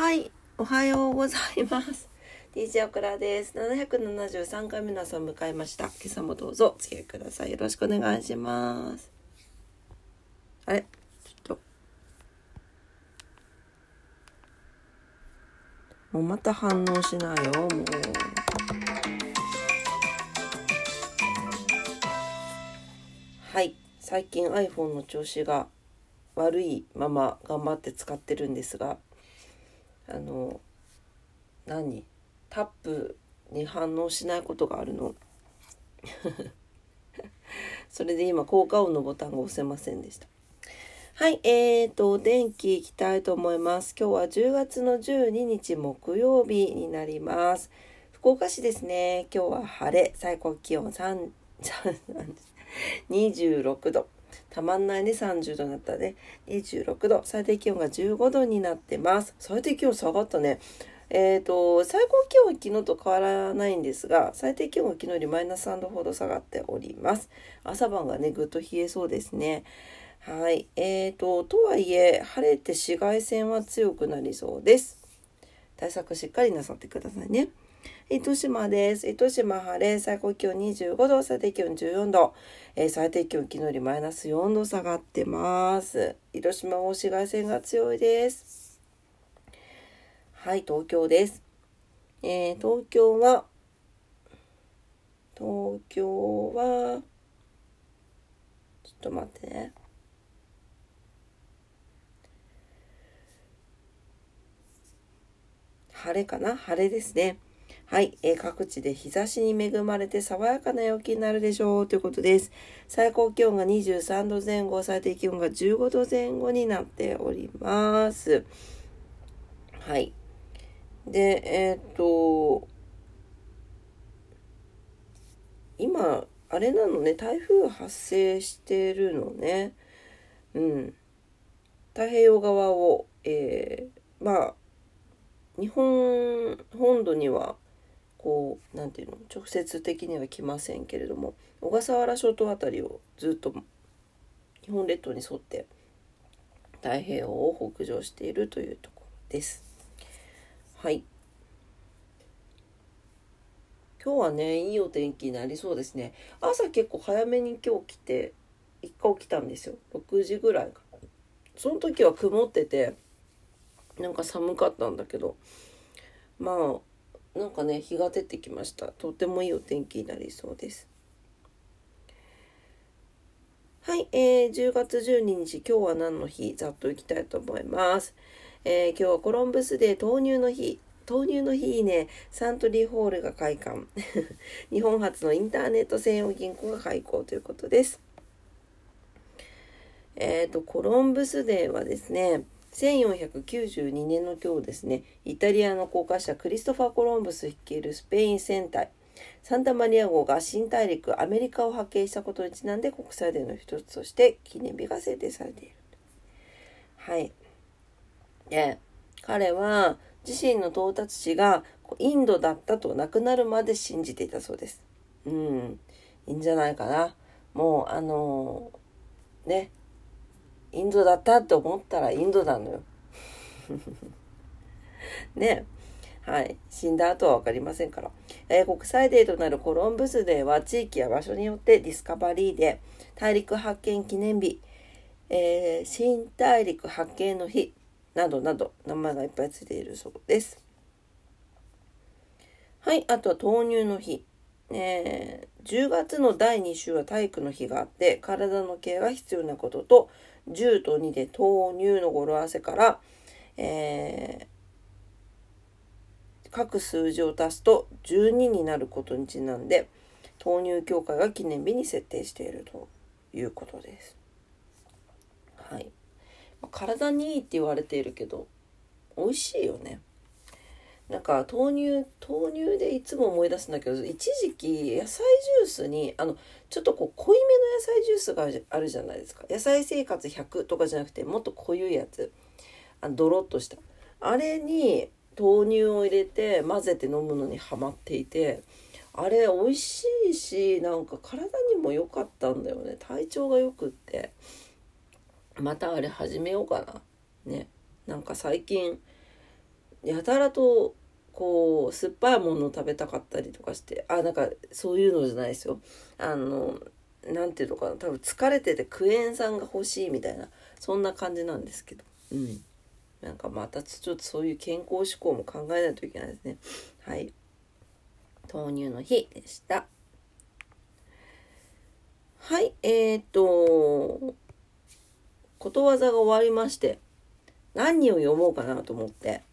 はい、おはようございます。DJ オクラです。773回目の朝を迎えました。今朝もどうぞお付き合いください。よろしくお願いします。あれ？ちょっと。もうまた反応しないよ、もう。はい、最近 iPhone の調子が悪いまま頑張って使ってるんですが、あの何？タップに反応しないことがあるの？それで今効果音のボタンが押せませんでした。はいえーとお天気いきたいと思います。今日は10月の12日木曜日になります。福岡市ですね。今日は晴れ。最高気温3 26度。たまんないね30度になったね。26度最低気温が15度になってます。最低気温下がったね。えーと最高気温は昨日と変わらないんですが最低気温は昨日よりマイナス3度ほど下がっております。朝晩がねぐっと冷えそうですね。はい。えーととはいえ晴れて紫外線は強くなりそうです。対策しっかりなさってくださいね。糸島です。糸島晴れ、最高気温25度、最低気温14度、えー、最低気温昨日よりマイナス4度下がってます。糸島も紫外線が強いです。はい、東京です。えー、東京は、東京は、ちょっと待ってね。晴れかな？晴れですね。はい、えー、各地で日差しに恵まれて爽やかな陽気になるでしょうということです。最高気温が23度前後、最低気温が15度前後になっております。はい。で、えー、っと、今、あれなのね、台風発生してるのね。うん。太平洋側を、えー、まあ、日本本土にはこうなんていうの直接的には来ませんけれども小笠原諸島あたりをずっと日本列島に沿って太平洋を北上しているというところです。はい。今日はねいいお天気になりそうですね。朝結構早めに今日来て一回起きたんですよ。6時ぐらいかその時は曇っててなんか寒かったんだけどまあなんかね日が出てきました。とてもいいお天気になりそうです。はい、えー、10月12日今日は何の日？ざっといきたいと思います、えー、今日はコロンブスデー豆乳の日。豆乳の日にね。サントリーホールが開館。日本初のインターネット専用銀行が開校ということです。えっ、ー、とコロンブスデーはですね1492年の今日ですねイタリアの航海者クリストファー・コロンブス率いるスペイン船体サンタマリア号が新大陸アメリカを発見したことにちなんで国際デーの一つとして記念日が制定されている。はい。で彼は自身の到達地がインドだったと亡くなるまで信じていたそうです。うん。いいんじゃないかな。もうあのー、ねインドだったって思ったらインドなのよ。ねはい。死んだ後は分かりませんから。えー、国際デーとなるコロンブスデーは地域や場所によって Discovery Day、大陸発見記念日、えー、新大陸発見の日などなど名前がいっぱいついているそうです。はい。あとは豆乳の日。えー、10月の第2週は体育の日があって体のケアが必要なことと10と2で豆乳の語呂合わせから、えー、各数字を足すと12になることにちなんで豆乳協会が記念日に設定しているということです。はい、体にいいって言われているけど美味しいよね。なんか豆乳豆乳でいつも思い出すんだけど一時期野菜ジュースにあのちょっとこう濃いめの野菜ジュースがあるじゃないですか。野菜生活100とかじゃなくてもっと濃いやつ。あのドロッとした。あれに豆乳を入れて混ぜて飲むのにハマっていてあれ美味しいしなんか体にも良かったんだよね。体調がよくって。またあれ始めようかな。ね。なんか最近やたらとこう酸っぱいものを食べたかったりとかしてあなんかそういうのじゃないですよ。あのなんていうのかな。多分疲れててクエン酸が欲しいみたいなそんな感じなんですけど。うん。なんかまたちょっとそういう健康志向も考えないといけないですね。はい。豆乳の日でした。はいえー、っとことわざが終わりまして何を読もうかなと思って。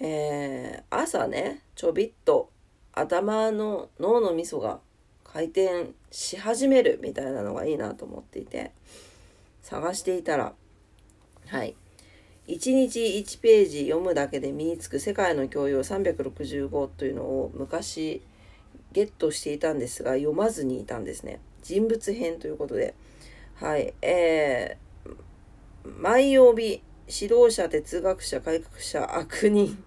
えー、朝ねちょびっと頭の脳のみそが回転し始めるみたいなのがいいなと思っていて探していたらはい。1日1ページ読むだけで身につく世界の教養365というのを昔ゲットしていたんですが読まずにいたんですね。人物編ということで。はい。えー、毎曜日指導者哲学者改革者悪人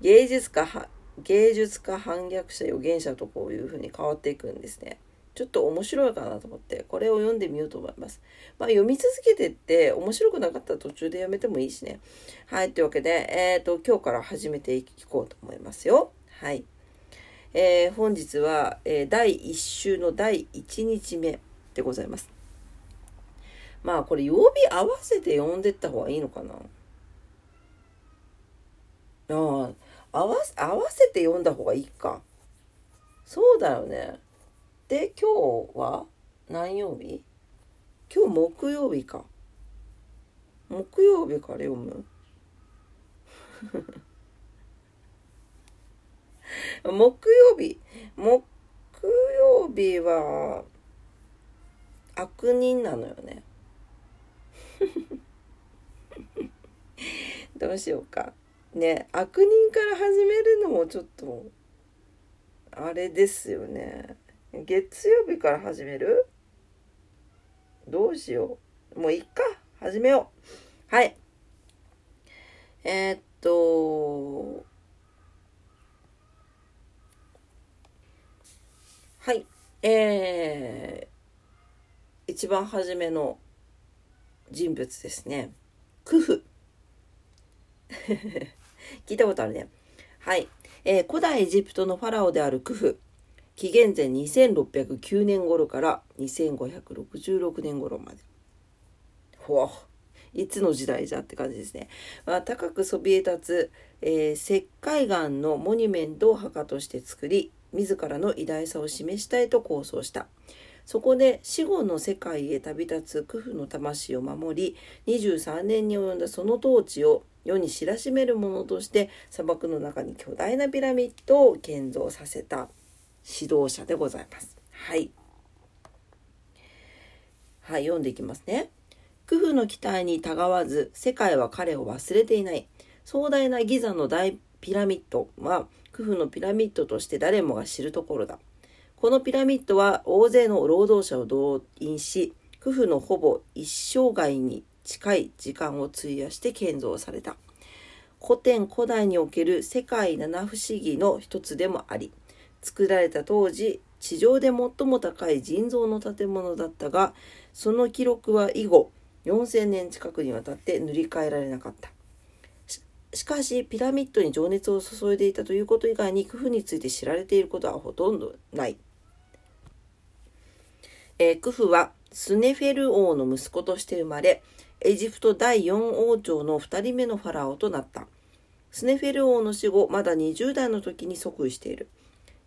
芸術家芸術家反逆者預言者とこういう風に変わっていくんですね。ちょっと面白いかなと思ってこれを読んでみようと思います。まあ、読み続けてって面白くなかったら途中でやめてもいいしね。はい、というわけで、えっ、ー、と、今日から始めていこうと思いますよ。はい。えー、本日は、えー、第1週の第1日目でございます。まあこれ曜日合わせて読んでった方がいいのかなああ合わ合わせて読んだ方がいいか。そうだよね。で今日は何曜日？今日木曜日か。木曜日から読む？木曜日。木曜日は悪人なのよね。どうしようか。ね悪人から始めるのもちょっとあれですよね。月曜日から始める？どうしよう。もういっか。始めよう。はい。えー、っとはい。えー、一番初めの人物ですね。クフ。聞いたことあるね。はい。えー、古代エジプトのファラオであるクフ。紀元前2609年頃から2566年頃まで。ほわ。いつの時代じゃって感じですね。まあ、高くそびえ立つ、えー、石灰岩のモニュメントを墓として作り、自らの偉大さを示したいと構想した。そこで死後の世界へ旅立つクフの魂を守り、23年に及んだその統治を世に知らしめるものとして砂漠の中に巨大なピラミッドを建造させた指導者でございます。はい。はい、読んでいきますね。クフの期待にたがわず、世界は彼を忘れていない。壮大なギザの大ピラミッドは、クフのピラミッドとして誰もが知るところだ。このピラミッドは大勢の労働者を動員し、クフのほぼ一生涯に近い時間を費やして建造された。古典古代における世界七不思議の一つでもあり、作られた当時、地上で最も高い人造の建物だったが、その記録は以後、4000年近くにわたって塗り替えられなかった。しかし、ピラミッドに情熱を注いでいたということ以外に、工夫について知られていることはほとんどない。えー、クフはスネフェル王の息子として生まれ、エジプト第4王朝の2人目のファラオとなった。スネフェル王の死後、まだ20代の時に即位している。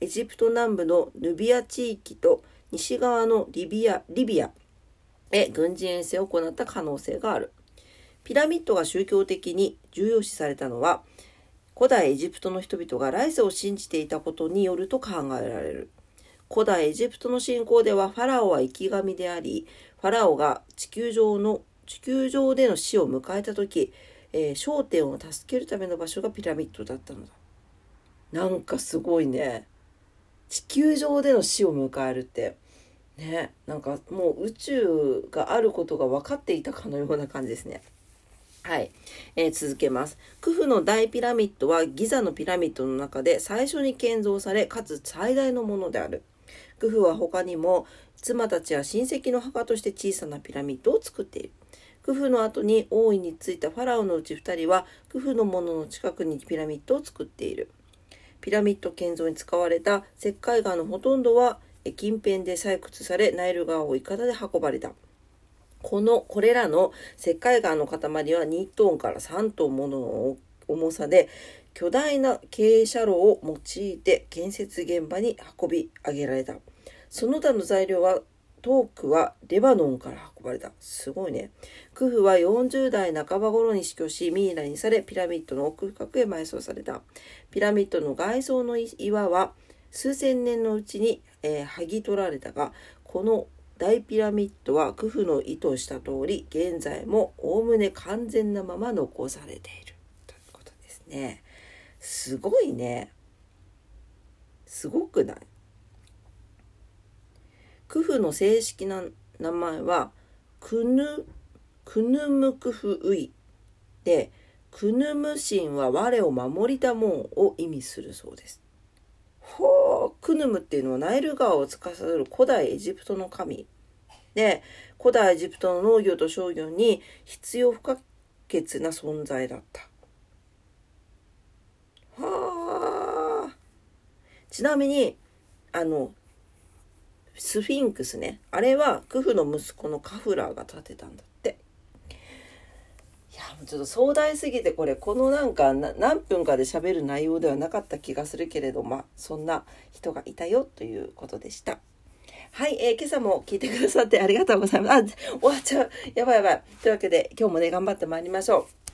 エジプト南部のヌビア地域と西側のリビアリビアへ軍事遠征を行った可能性がある。ピラミッドが宗教的に重要視されたのは、古代エジプトの人々が来世を信じていたことによると考えられる。古代エジプトの信仰ではファラオは生き神であり、ファラオが地球上の地球上での死を迎えた時、えー、焦点を助けるための場所がピラミッドだったのだ。なんかすごいね。地球上での死を迎えるって、ね、なんかもう宇宙があることが分かっていたかのような感じですね。はい、えー、続けます。クフの大ピラミッドはギザのピラミッドの中で最初に建造され、かつ最大のものである。クフは他にも妻たちや親戚の墓として小さなピラミッドを作っている。クフの後に王位についたファラオのうち2人はクフの門の近くにピラミッドを作っている。ピラミッド建造に使われた石灰岩のほとんどは近辺で採掘されナイル川をいかだで運ばれた。このこれらの石灰岩の塊は2トンから3トンもの重さで巨大な傾斜路を用いて建設現場に運び上げられた。その他の材料はトークはレバノンから運ばれた。すごいね。クフは40代半ば頃に死去し、ミイラにされ、ピラミッドの奥深くへ埋葬された。ピラミッドの外装の岩は、数千年のうちに、えー、剥ぎ取られたが、この大ピラミッドはクフの意図した通り、現在もおおむね完全なまま残されている。ということですね。すごいね。すごくない？クフの正式な名前はクヌクヌムクフウイでクヌム神は我を守りたもんを意味するそうです。ほうクヌムっていうのはナイル川を司る古代エジプトの神で古代エジプトの農業と商業に必要不可欠な存在だった。はあちなみにあのスフィンクスねあれはクフの息子のカフラーが建てたんだっていやもうちょっと壮大すぎてこれこのなんか何分かで喋る内容ではなかった気がするけれどまあそんな人がいたよということでしたはい、えー、今朝も聞いてくださってありがとうございます。あ、終わっちゃう。やばいやばい。というわけで、今日もね、頑張ってまいりましょう。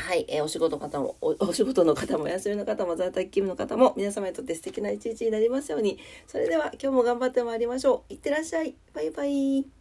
はい、えー、お仕事の方もお、お仕事の方も、お休みの方も、在宅勤務の方も、皆様にとって素敵な一日になりますように。それでは、今日も頑張ってまいりましょう。いってらっしゃい。バイバイ。